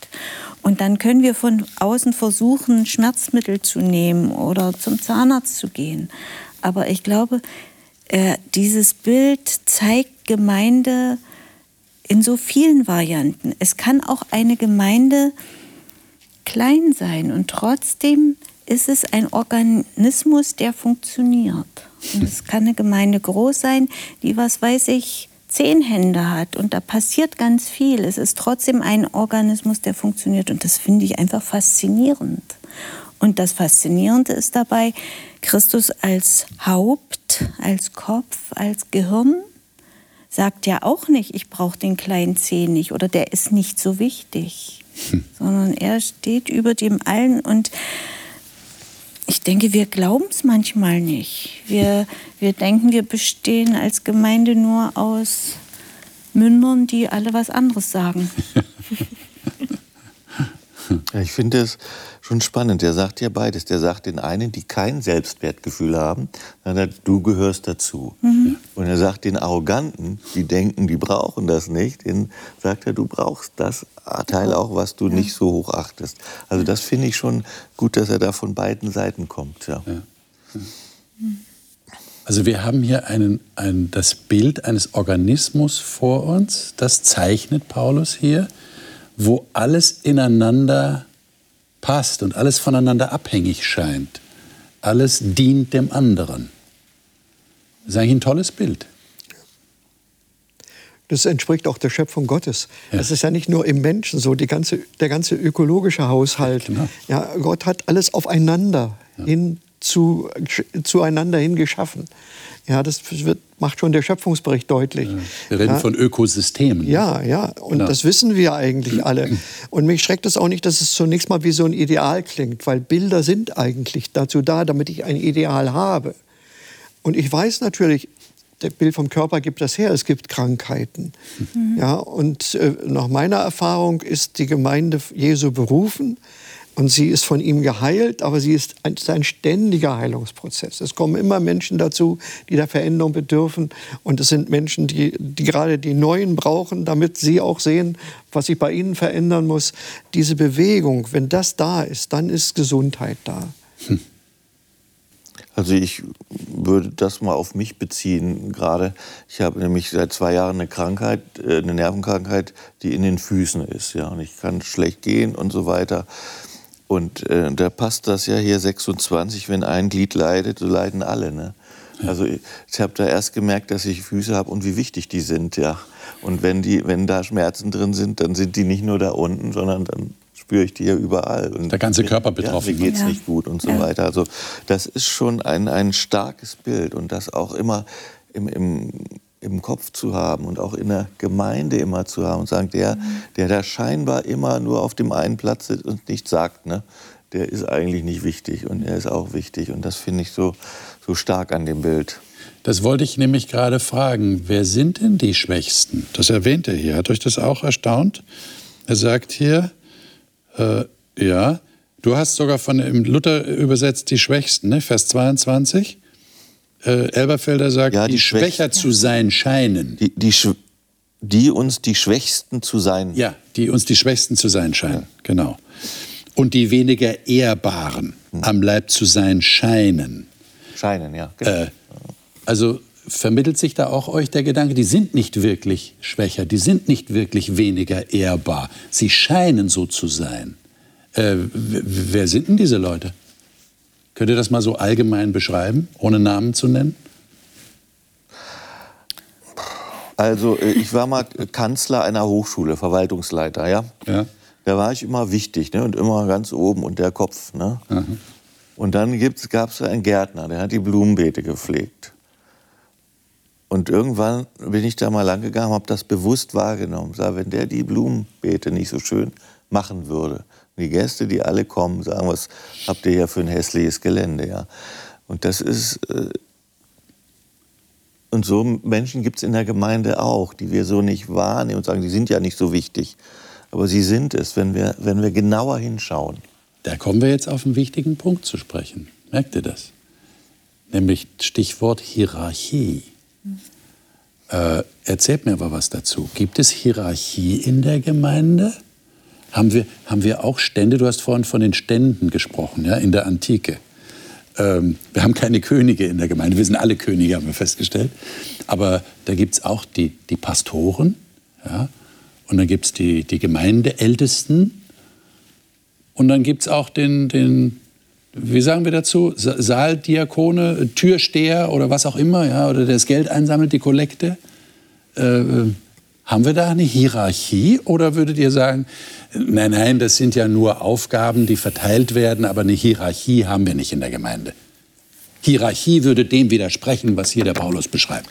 [SPEAKER 3] Und dann können wir von außen versuchen, Schmerzmittel zu nehmen oder zum Zahnarzt zu gehen. Aber ich glaube, äh, dieses Bild zeigt Gemeinde in so vielen Varianten. Es kann auch eine Gemeinde klein sein und trotzdem ist es ein Organismus, der funktioniert. Und es kann eine Gemeinde groß sein, die, was weiß ich, zehn Hände hat und da passiert ganz viel. Es ist trotzdem ein Organismus, der funktioniert und das finde ich einfach faszinierend. Und das Faszinierende ist dabei, Christus als Haupt, als Kopf, als Gehirn sagt ja auch nicht, ich brauche den kleinen Zeh nicht oder der ist nicht so wichtig, hm. sondern er steht über dem allen und ich denke, wir glauben es manchmal nicht. Wir, wir denken, wir bestehen als Gemeinde nur aus Mündern, die alle was anderes sagen. *laughs*
[SPEAKER 5] Ja, ich finde es schon spannend. Der sagt ja beides. Der sagt den einen, die kein Selbstwertgefühl haben, sagt, du gehörst dazu. Mhm. Und er sagt den Arroganten, die denken, die brauchen das nicht, den sagt er, du brauchst das Teil auch, was du ja. nicht so hoch achtest. Also das finde ich schon gut, dass er da von beiden Seiten kommt. Ja.
[SPEAKER 2] Also wir haben hier einen, ein, das Bild eines Organismus vor uns, das zeichnet Paulus hier, wo alles ineinander passt und alles voneinander abhängig scheint. Alles dient dem anderen. Das ist eigentlich ein tolles Bild.
[SPEAKER 6] Das entspricht auch der Schöpfung Gottes. Ja. Das ist ja nicht nur im Menschen so, die ganze, der ganze ökologische Haushalt. Genau. Ja, Gott hat alles aufeinander ja. hin zu, zueinander hin geschaffen. Ja, das wird, macht schon der Schöpfungsbericht deutlich. Ja,
[SPEAKER 2] wir reden ja. von Ökosystemen.
[SPEAKER 6] Ja, ja, und genau. das wissen wir eigentlich alle. *clears throat* Und mich schreckt es auch nicht, dass es zunächst mal wie so ein Ideal klingt, weil Bilder sind eigentlich dazu da, damit ich ein Ideal habe. Und ich weiß natürlich, der Bild vom Körper gibt das her, es gibt Krankheiten. Mhm. Ja, und äh, nach meiner Erfahrung ist die Gemeinde Jesu berufen, Und sie ist von ihm geheilt, aber sie ist ein, ist ein, ständiger Heilungsprozess. Es kommen immer Menschen dazu, die der Veränderung bedürfen. Und es sind Menschen, die, die gerade die Neuen brauchen, damit sie auch sehen, was sich bei ihnen verändern muss. Diese Bewegung, wenn das da ist, dann ist Gesundheit da. Hm.
[SPEAKER 5] Also ich würde das mal auf mich beziehen gerade. Ich habe nämlich seit zwei Jahren eine Krankheit, äh, eine Nervenkrankheit, die in den Füßen ist. Ja, und ich kann schlecht gehen und so weiter. Und äh, da passt das ja hier 26, wenn ein Glied leidet, so leiden alle. Ne? Also ich, habe da erst gemerkt, dass ich Füße habe und wie wichtig die sind, ja. Und wenn, die, wenn da Schmerzen drin sind, dann sind die nicht nur da unten, sondern dann spüre ich die ja überall. Und
[SPEAKER 2] Der ganze Körper betroffen.
[SPEAKER 5] Ja, mir geht es ja. nicht gut und so ja. weiter. Also das ist schon ein, ein starkes Bild und das auch immer im, im, im Kopf zu haben und auch in der Gemeinde immer zu haben und sagen, der, mhm. der da scheinbar immer nur auf dem einen Platz sitzt und nichts sagt, ne, der ist eigentlich nicht wichtig und er ist auch wichtig. Und das finde ich so, so stark an dem Bild.
[SPEAKER 2] Das wollte ich nämlich gerade fragen. Wer sind denn die Schwächsten? Das erwähnt er hier. Hat euch das auch erstaunt? Er sagt hier, äh, ja, du hast sogar von Luther übersetzt die Schwächsten, ne? Vers 22. Äh, Elberfelder sagt, ja, die, die schwächer zu sein scheinen.
[SPEAKER 5] Die, die, die, uns die Schwächsten zu sein.
[SPEAKER 2] Ja, die uns die Schwächsten zu sein scheinen, ja. genau. Und die weniger Ehrbaren hm. am Leib zu sein scheinen.
[SPEAKER 5] Scheinen, ja. Genau. Äh,
[SPEAKER 2] also vermittelt sich da auch euch der Gedanke, die sind nicht wirklich schwächer, die sind nicht wirklich weniger ehrbar. Sie scheinen so zu sein. Äh, wer sind denn diese Leute? Könnt ihr das mal so allgemein beschreiben, ohne Namen zu nennen?
[SPEAKER 5] Also äh, ich war mal Kanzler einer Hochschule, Verwaltungsleiter, ja. ja. Da war ich immer wichtig ne? und immer ganz oben und der Kopf. Ne? Und dann gab es einen Gärtner, der hat die Blumenbeete gepflegt. Und irgendwann bin ich da mal lang gegangen, habe das bewusst wahrgenommen. Sag, wenn der die Blumenbeete nicht so schön machen würde, die Gäste, die alle kommen, sagen, was habt ihr hier für ein hässliches Gelände, ja. Und das ist äh und so Menschen gibt es in der Gemeinde auch, die wir so nicht wahrnehmen und sagen, die sind ja nicht so wichtig. Aber sie sind es, wenn wir, wenn wir genauer hinschauen.
[SPEAKER 2] Da kommen wir jetzt auf einen wichtigen Punkt zu sprechen. Merkt ihr das? Nämlich Stichwort Hierarchie. Äh, erzählt mir aber was dazu. Gibt es Hierarchie in der Gemeinde? Haben wir, haben wir auch Stände? Du hast vorhin von den Ständen gesprochen, ja, in der Antike. Ähm, wir haben keine Könige in der Gemeinde. Wir sind alle Könige, haben wir festgestellt. Aber da gibt es auch die, die Pastoren. Ja, und dann gibt es die, die Gemeindeältesten. Und dann gibt es auch den, den wie sagen wir dazu, Saaldiakone, Türsteher oder was auch immer, ja, oder der das Geld einsammelt, die Kollekte. Äh, haben wir da eine Hierarchie oder würdet ihr sagen, nein, nein, das sind ja nur Aufgaben, die verteilt werden, aber eine Hierarchie haben wir nicht in der Gemeinde? Hierarchie würde dem widersprechen, was hier der Paulus beschreibt.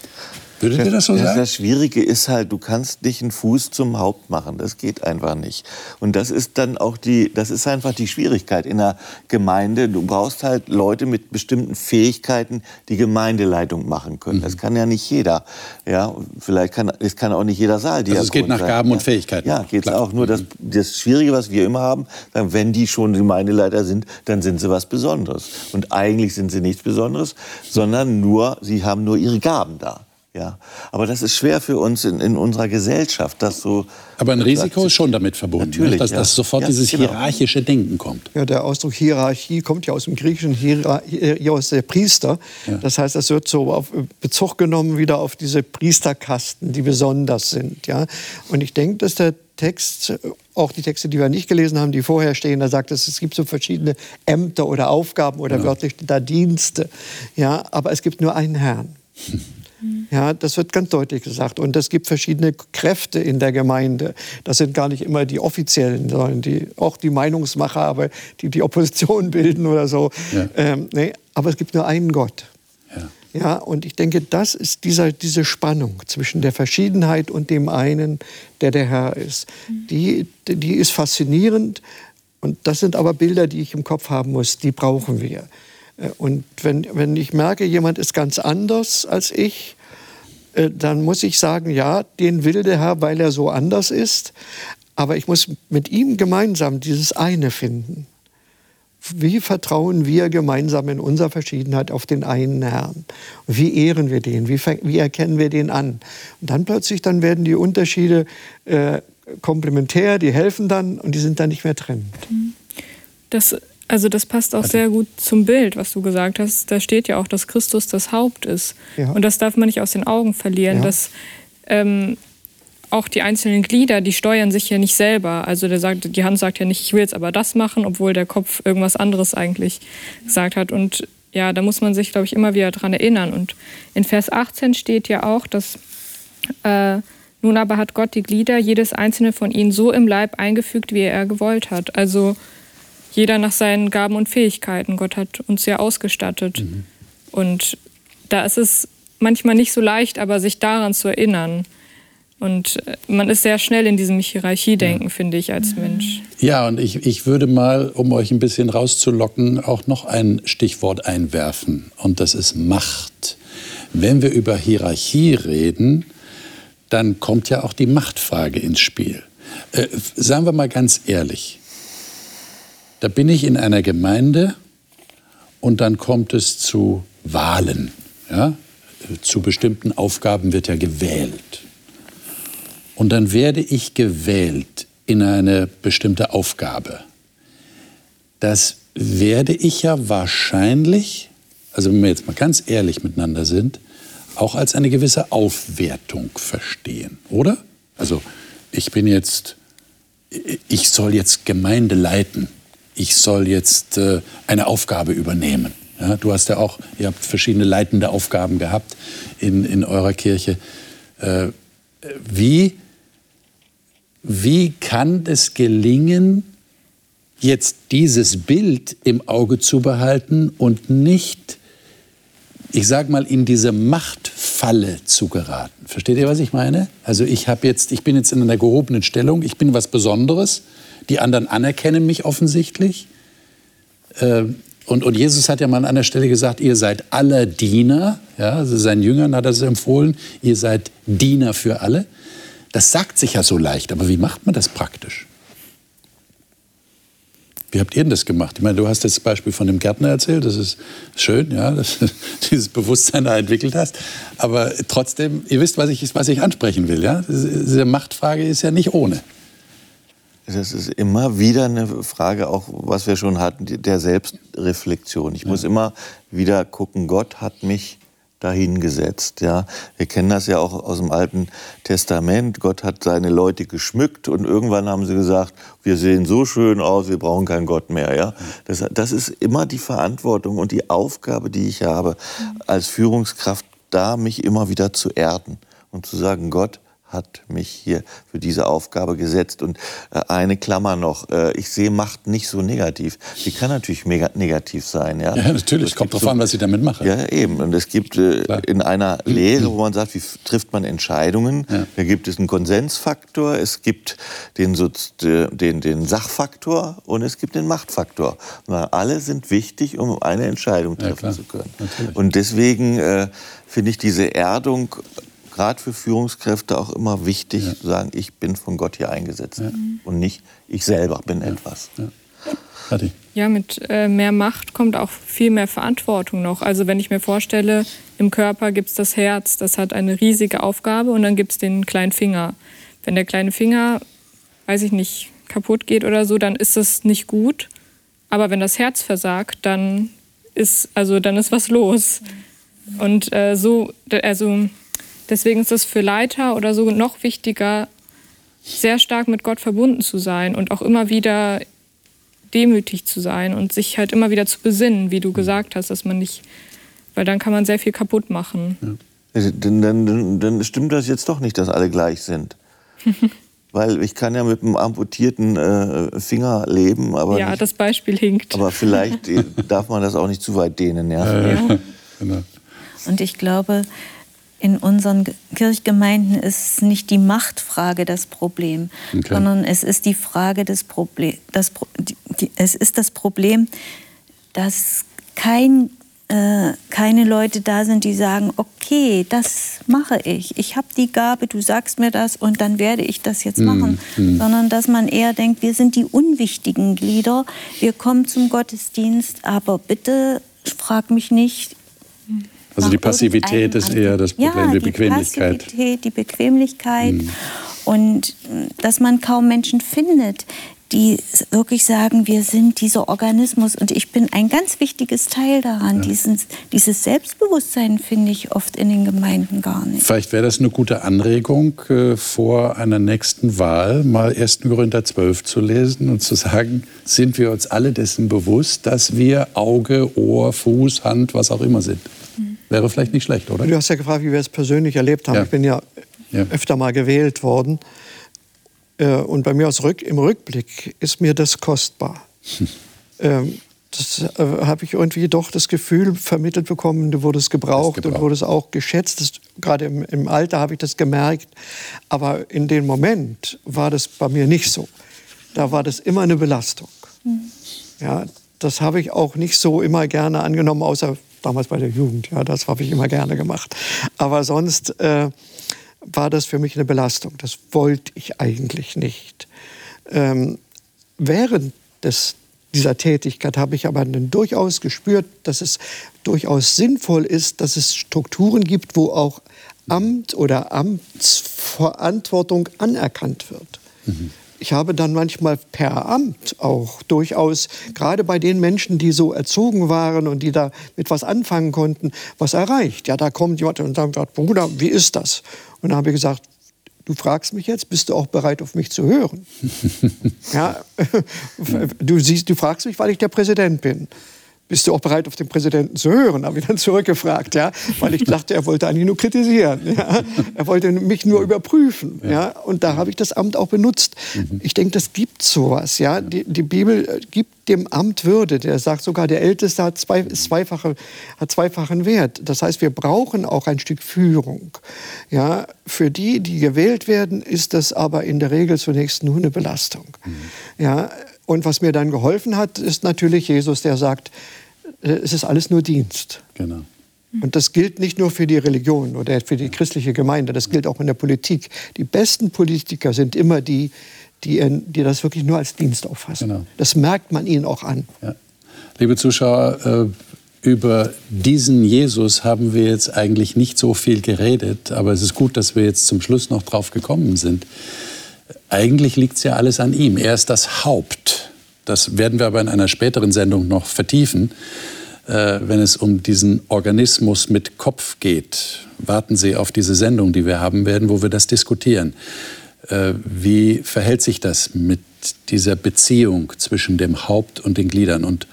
[SPEAKER 2] Würdet ihr das so sagen?
[SPEAKER 5] Das Schwierige ist halt, du kannst nicht einen Fuß zum Haupt machen. Das geht einfach nicht. Und das ist dann auch die, das ist einfach die Schwierigkeit in der Gemeinde. Du brauchst halt Leute mit bestimmten Fähigkeiten, die Gemeindeleitung machen können. Mhm. Das kann ja nicht jeder. Ja, vielleicht kann, es kann auch nicht jeder Saal.
[SPEAKER 2] Also es geht nach Gaben
[SPEAKER 5] sein.
[SPEAKER 2] und Fähigkeiten.
[SPEAKER 5] Ja, geht es auch. Nur das, das Schwierige, was wir immer haben, wenn die schon Gemeindeleiter sind, dann sind sie was Besonderes. Und eigentlich sind sie nichts Besonderes, sondern nur, sie haben nur ihre Gaben da. Ja, aber das ist schwer für uns in, in unserer Gesellschaft, das so.
[SPEAKER 2] Aber ein Risiko ist schon damit verbunden, ne? Natürlich, dass, ja. dass sofort ja, dieses genau. hierarchische Denken kommt.
[SPEAKER 6] Ja, der Ausdruck Hierarchie kommt ja aus dem Griechischen, hier aus der Priester. Ja. Das heißt, das wird so auf Bezug genommen wieder auf diese Priesterkasten, die besonders sind. Ja, und ich denke, dass der Text, auch die Texte, die wir nicht gelesen haben, die vorher stehen, da sagt es, es gibt so verschiedene Ämter oder Aufgaben oder ja. wörtlich da Dienste. Ja, aber es gibt nur einen Herrn. *laughs* Ja, das wird ganz deutlich gesagt. Und es gibt verschiedene Kräfte in der Gemeinde. Das sind gar nicht immer die offiziellen, sondern die, auch die Meinungsmacher, aber die die Opposition *laughs* bilden oder so. Ja. Ähm, nee, aber es gibt nur einen Gott. Ja. Ja, und ich denke, das ist dieser, diese Spannung zwischen der Verschiedenheit und dem einen, der der Herr ist. Die, die ist faszinierend. Und das sind aber Bilder, die ich im Kopf haben muss, die brauchen wir. Äh, und wenn, wenn ich merke, jemand ist ganz anders als ich, äh, dann muss ich sagen, ja, den will der Herr, weil er so anders ist. Aber ich muss mit ihm gemeinsam dieses eine finden. wie vertrauen wir gemeinsam in unserer Verschiedenheit auf den einen Herrn? Wie ehren wir den? Wie, wie, erkennen wir den an? Und dann plötzlich, dann werden die Unterschiede äh, komplementär, die helfen dann und die sind dann nicht mehr trennend.
[SPEAKER 4] Das, also das passt auch sehr gut zum Bild, was du gesagt hast. Da steht ja auch, dass Christus das Haupt ist. Ja. Und das darf man nicht aus den Augen verlieren, ja. dass ähm, auch die einzelnen Glieder, die steuern sich ja nicht selber. Also der sagt, die Hand sagt ja nicht, ich will jetzt aber das machen, obwohl der Kopf irgendwas anderes eigentlich gesagt hat. Und ja, da muss man sich, glaube ich, immer wieder dran erinnern. Und in Vers 18 steht ja auch, dass äh, nun aber hat Gott die Glieder, jedes einzelne von ihnen, so im Leib eingefügt, wie er gewollt hat. Also jeder nach seinen Gaben und Fähigkeiten. Gott hat uns ja ausgestattet. Mhm. Und da ist es manchmal nicht so leicht, aber sich daran zu erinnern. Und äh, man ist sehr schnell in diesem Hierarchiedenken, ja. finde ich, als Mensch.
[SPEAKER 2] Ja, und ich, ich würde mal, um euch ein bisschen rauszulocken, auch noch ein Stichwort einwerfen. Und das ist Macht. Wenn wir über Hierarchie reden, dann kommt ja auch die Machtfrage ins Spiel. Äh, sagen wir mal ganz ehrlich, da bin ich in einer Gemeinde und dann kommt es zu Wahlen. Ja? Zu bestimmten Aufgaben wird ja gewählt. Und dann werde ich gewählt in eine bestimmte Aufgabe. Das werde ich ja wahrscheinlich, also wenn wir jetzt mal ganz ehrlich miteinander sind, auch als eine gewisse Aufwertung verstehen, oder? Also ich bin jetzt, ich soll jetzt Gemeinde leiten, ich soll jetzt äh, eine Aufgabe übernehmen. Ja, du hast ja auch, ihr habt verschiedene leitende Aufgaben gehabt in, in eurer Kirche. Äh, wie wie kann es gelingen, jetzt dieses Bild im Auge zu behalten und nicht, ich sag mal, in diese Machtfalle zu geraten? Versteht ihr, was ich meine? Also ich habe jetzt, ich bin jetzt in einer gehobenen Stellung, ich bin was Besonderes, die anderen anerkennen mich offensichtlich. Ähm, und, und, Jesus hat ja mal an einer Stelle gesagt, ihr seid aller Diener. Ja, also seinen Jüngern hat er es empfohlen, ihr seid Diener für alle. Das sagt sich ja so leicht, aber wie macht man das praktisch? Wie habt ihr denn das gemacht? Ich meine, du hast das Beispiel von dem Gärtner erzählt, das ist schön, ja, dass du *laughs* dieses Bewusstsein da entwickelt hast. Aber trotzdem, ihr wisst, was ich, was ich ansprechen will, ja? Diese Machtfrage ist ja nicht ohne.
[SPEAKER 5] Das ist immer wieder eine Frage, auch was wir schon hatten, der Selbstreflexion. Ich ja. muss immer wieder gucken, Gott hat mich dahingesetzt. Ja, wir kennen das ja auch aus dem Alten Testament. Gott hat seine Leute geschmückt und irgendwann haben sie gesagt, wir sehen so schön aus, wir brauchen keinen Gott mehr. Ja, das, das ist immer die Verantwortung und die Aufgabe, die ich habe als Führungskraft, da mich immer wieder zu erden und zu sagen, Gott, hat mich hier für diese Aufgabe gesetzt. Und äh, eine Klammer noch, äh, ich sehe Macht nicht so negativ. Die kann natürlich mega negativ sein. Ja,
[SPEAKER 2] ja natürlich, es kommt darauf so, an, was ich damit mache.
[SPEAKER 5] Ja, eben. Und es gibt äh, in einer Lehre, wo man sagt, wie trifft man Entscheidungen, ja. da gibt es einen Konsensfaktor, es gibt den, den, den Sachfaktor und es gibt den Machtfaktor. Und alle sind wichtig, um eine Entscheidung treffen ja, zu können. Natürlich. Und deswegen äh, finde ich diese Erdung gerade für Führungskräfte auch immer wichtig ja. zu sagen, ich bin von Gott hier eingesetzt ja. und nicht ich selber bin ja. etwas.
[SPEAKER 4] Ja, mit äh, mehr Macht kommt auch viel mehr Verantwortung noch. Also wenn ich mir vorstelle, im Körper gibt es das Herz, das hat eine riesige Aufgabe und dann gibt es den kleinen Finger. Wenn der kleine Finger, weiß ich nicht, kaputt geht oder so, dann ist das nicht gut. Aber wenn das Herz versagt, dann ist, also dann ist was los. Und äh, so, also Deswegen ist es für Leiter oder so noch wichtiger, sehr stark mit Gott verbunden zu sein und auch immer wieder demütig zu sein und sich halt immer wieder zu besinnen, wie du gesagt hast, dass man nicht, weil dann kann man sehr viel kaputt machen.
[SPEAKER 5] Ja. Also, dann, dann, dann stimmt das jetzt doch nicht, dass alle gleich sind. *laughs* Weil ich kann ja mit einem amputierten äh, Finger leben, aber.
[SPEAKER 4] Ja,
[SPEAKER 5] nicht,
[SPEAKER 4] das Beispiel hinkt.
[SPEAKER 5] Aber vielleicht *laughs* darf man das auch nicht zu weit dehnen, ja.
[SPEAKER 3] ja. *laughs* Genau. Und ich glaube, in unseren Kirchgemeinden ist nicht die Machtfrage das Problem, okay. sondern es ist die Frage des Problem, das, die, es ist das Problem, dass kein äh, keine Leute da sind, die sagen, okay, das mache ich. Ich habe die Gabe, du sagst mir das und dann werde ich das jetzt machen. Mm, Sondern dass man eher denkt, wir sind die unwichtigen Glieder, wir kommen zum Gottesdienst, aber bitte frag mich nicht.
[SPEAKER 2] Also die Passivität ist eher das Problem, ja, die, die Bequemlichkeit.
[SPEAKER 3] Die Passivität, die Bequemlichkeit. Mm. Und dass man kaum Menschen findet, die wirklich sagen, wir sind dieser Organismus und ich bin ein ganz wichtiges Teil daran. Ja. Dieses, dieses Selbstbewusstsein finde ich oft in den Gemeinden gar nicht.
[SPEAKER 2] Vielleicht wäre das eine gute Anregung, äh, vor einer nächsten Wahl mal 1. Korinther 12 zu lesen und zu sagen, sind wir uns alle dessen bewusst, dass wir Auge, Ohr, Fuß, Hand, was auch immer sind. Wäre vielleicht nicht schlecht, oder?
[SPEAKER 6] Du hast ja gefragt, wie wir es persönlich erlebt haben. Ja. Ich bin ja, ja öfter mal gewählt worden. Äh, und bei mir aus Rück, im Rückblick ist mir das kostbar. ähm, das äh, habe ich irgendwie doch das Gefühl vermittelt bekommen, du wurdest gebraucht, gebraucht. und wurdest auch geschätzt. Das, gerade im, im Alter habe ich das gemerkt. Aber in dem Moment war das bei mir nicht so. Da war das immer eine Belastung. Mhm. Ja, das habe ich auch nicht so immer gerne angenommen, außer damals bei der Jugend. Ja, das habe ich immer gerne gemacht. Aber sonst äh, war das für mich eine Belastung. Das wollte ich eigentlich nicht. Ähm, während des, dieser Tätigkeit habe ich aber durchaus gespürt, dass es durchaus sinnvoll ist, dass es Strukturen gibt, wo auch Amt oder Amtsverantwortung anerkannt wird. Mhm ich habe dann manchmal per Amt auch durchaus, gerade bei den Menschen, die so erzogen waren und die da mit was anfangen konnten, was erreicht. Ja, da kommt jemand und sagt, Bruder, wie ist das? Und dann habe ich gesagt, du fragst mich jetzt, bist du auch bereit, auf mich zu hören? *laughs* ja, *laughs* du siehst, du fragst mich, weil ich der Präsident bin bist du auch bereit, auf den Präsidenten zu hören? Habe ich dann zurückgefragt, ja, weil ich dachte, er wollte eigentlich nur kritisieren. Ja? Er wollte mich nur überprüfen. Ja? Und da habe ich das Amt auch benutzt. Mhm. Ich denke, das gibt sowas. Ja? Die, die Bibel äh, gibt dem Amt Würde. Der sagt sogar, der Älteste hat, zwei, zweifache, hat zweifachen Wert. Das heißt, wir brauchen auch ein Stück Führung. Ja? Für die, die gewählt werden, ist das aber in der Regel zunächst nur eine Belastung. Mhm. Ja? Und was mir dann geholfen hat, ist natürlich Jesus, der sagt, es ist alles nur Dienst. Genau. Und das gilt nicht nur für die Religion oder für die christliche Gemeinde, das gilt auch in der Politik. Die besten Politiker sind immer die, die, die das wirklich nur als Dienst auffassen. Genau. Das merkt man ihnen auch an. Ja.
[SPEAKER 2] Liebe Zuschauer, äh, über diesen Jesus haben wir jetzt eigentlich nicht so viel geredet, aber es ist gut, dass wir jetzt zum Schluss noch drauf gekommen sind. Eigentlich liegt es ja alles an ihm. Er ist das Haupt. Das werden wir aber in einer späteren Sendung noch vertiefen, äh, wenn es um diesen Organismus mit Kopf geht. Warten Sie auf diese Sendung, die wir haben werden, wo wir das diskutieren. Äh, wie verhält sich das mit dieser Beziehung zwischen dem Haupt und den Gliedern? Und,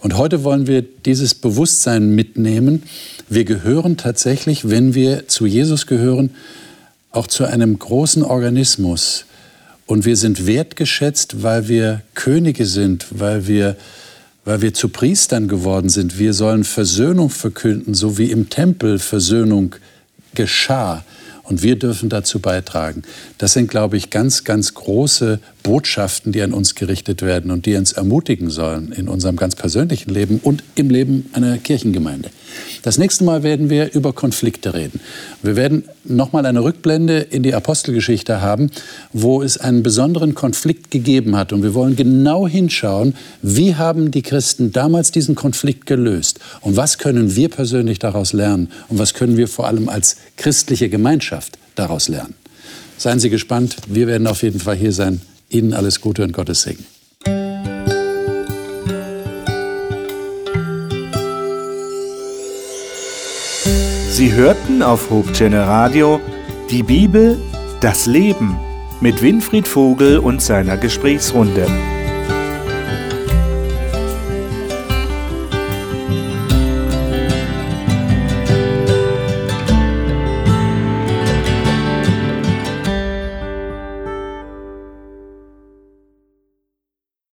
[SPEAKER 2] und heute wollen wir dieses Bewusstsein mitnehmen. Wir gehören tatsächlich, wenn wir zu Jesus gehören, auch zu einem großen Organismus, und wir sind wertgeschätzt, weil wir Könige sind, weil wir, weil wir zu Priestern geworden sind. Wir sollen Versöhnung verkünden, so wie im Tempel Versöhnung geschah. Und wir dürfen dazu beitragen. Das sind, glaube ich, ganz, ganz große Botschaften, die an uns gerichtet werden und die uns ermutigen sollen in unserem ganz persönlichen Leben und im Leben einer Kirchengemeinde. Das nächste Mal werden wir über Konflikte reden. Wir werden nochmal eine Rückblende in die Apostelgeschichte haben, wo es einen besonderen Konflikt gegeben hat. Und wir wollen genau hinschauen, wie haben die Christen damals diesen Konflikt gelöst und was können wir persönlich daraus lernen und was können wir vor allem als christliche Gemeinschaft daraus lernen. Seien Sie gespannt, wir werden auf jeden Fall hier sein. Ihnen alles Gute und Gottes Segen.
[SPEAKER 1] Sie hörten auf Hope Radio die Bibel, das Leben mit Winfried Vogel und seiner Gesprächsrunde.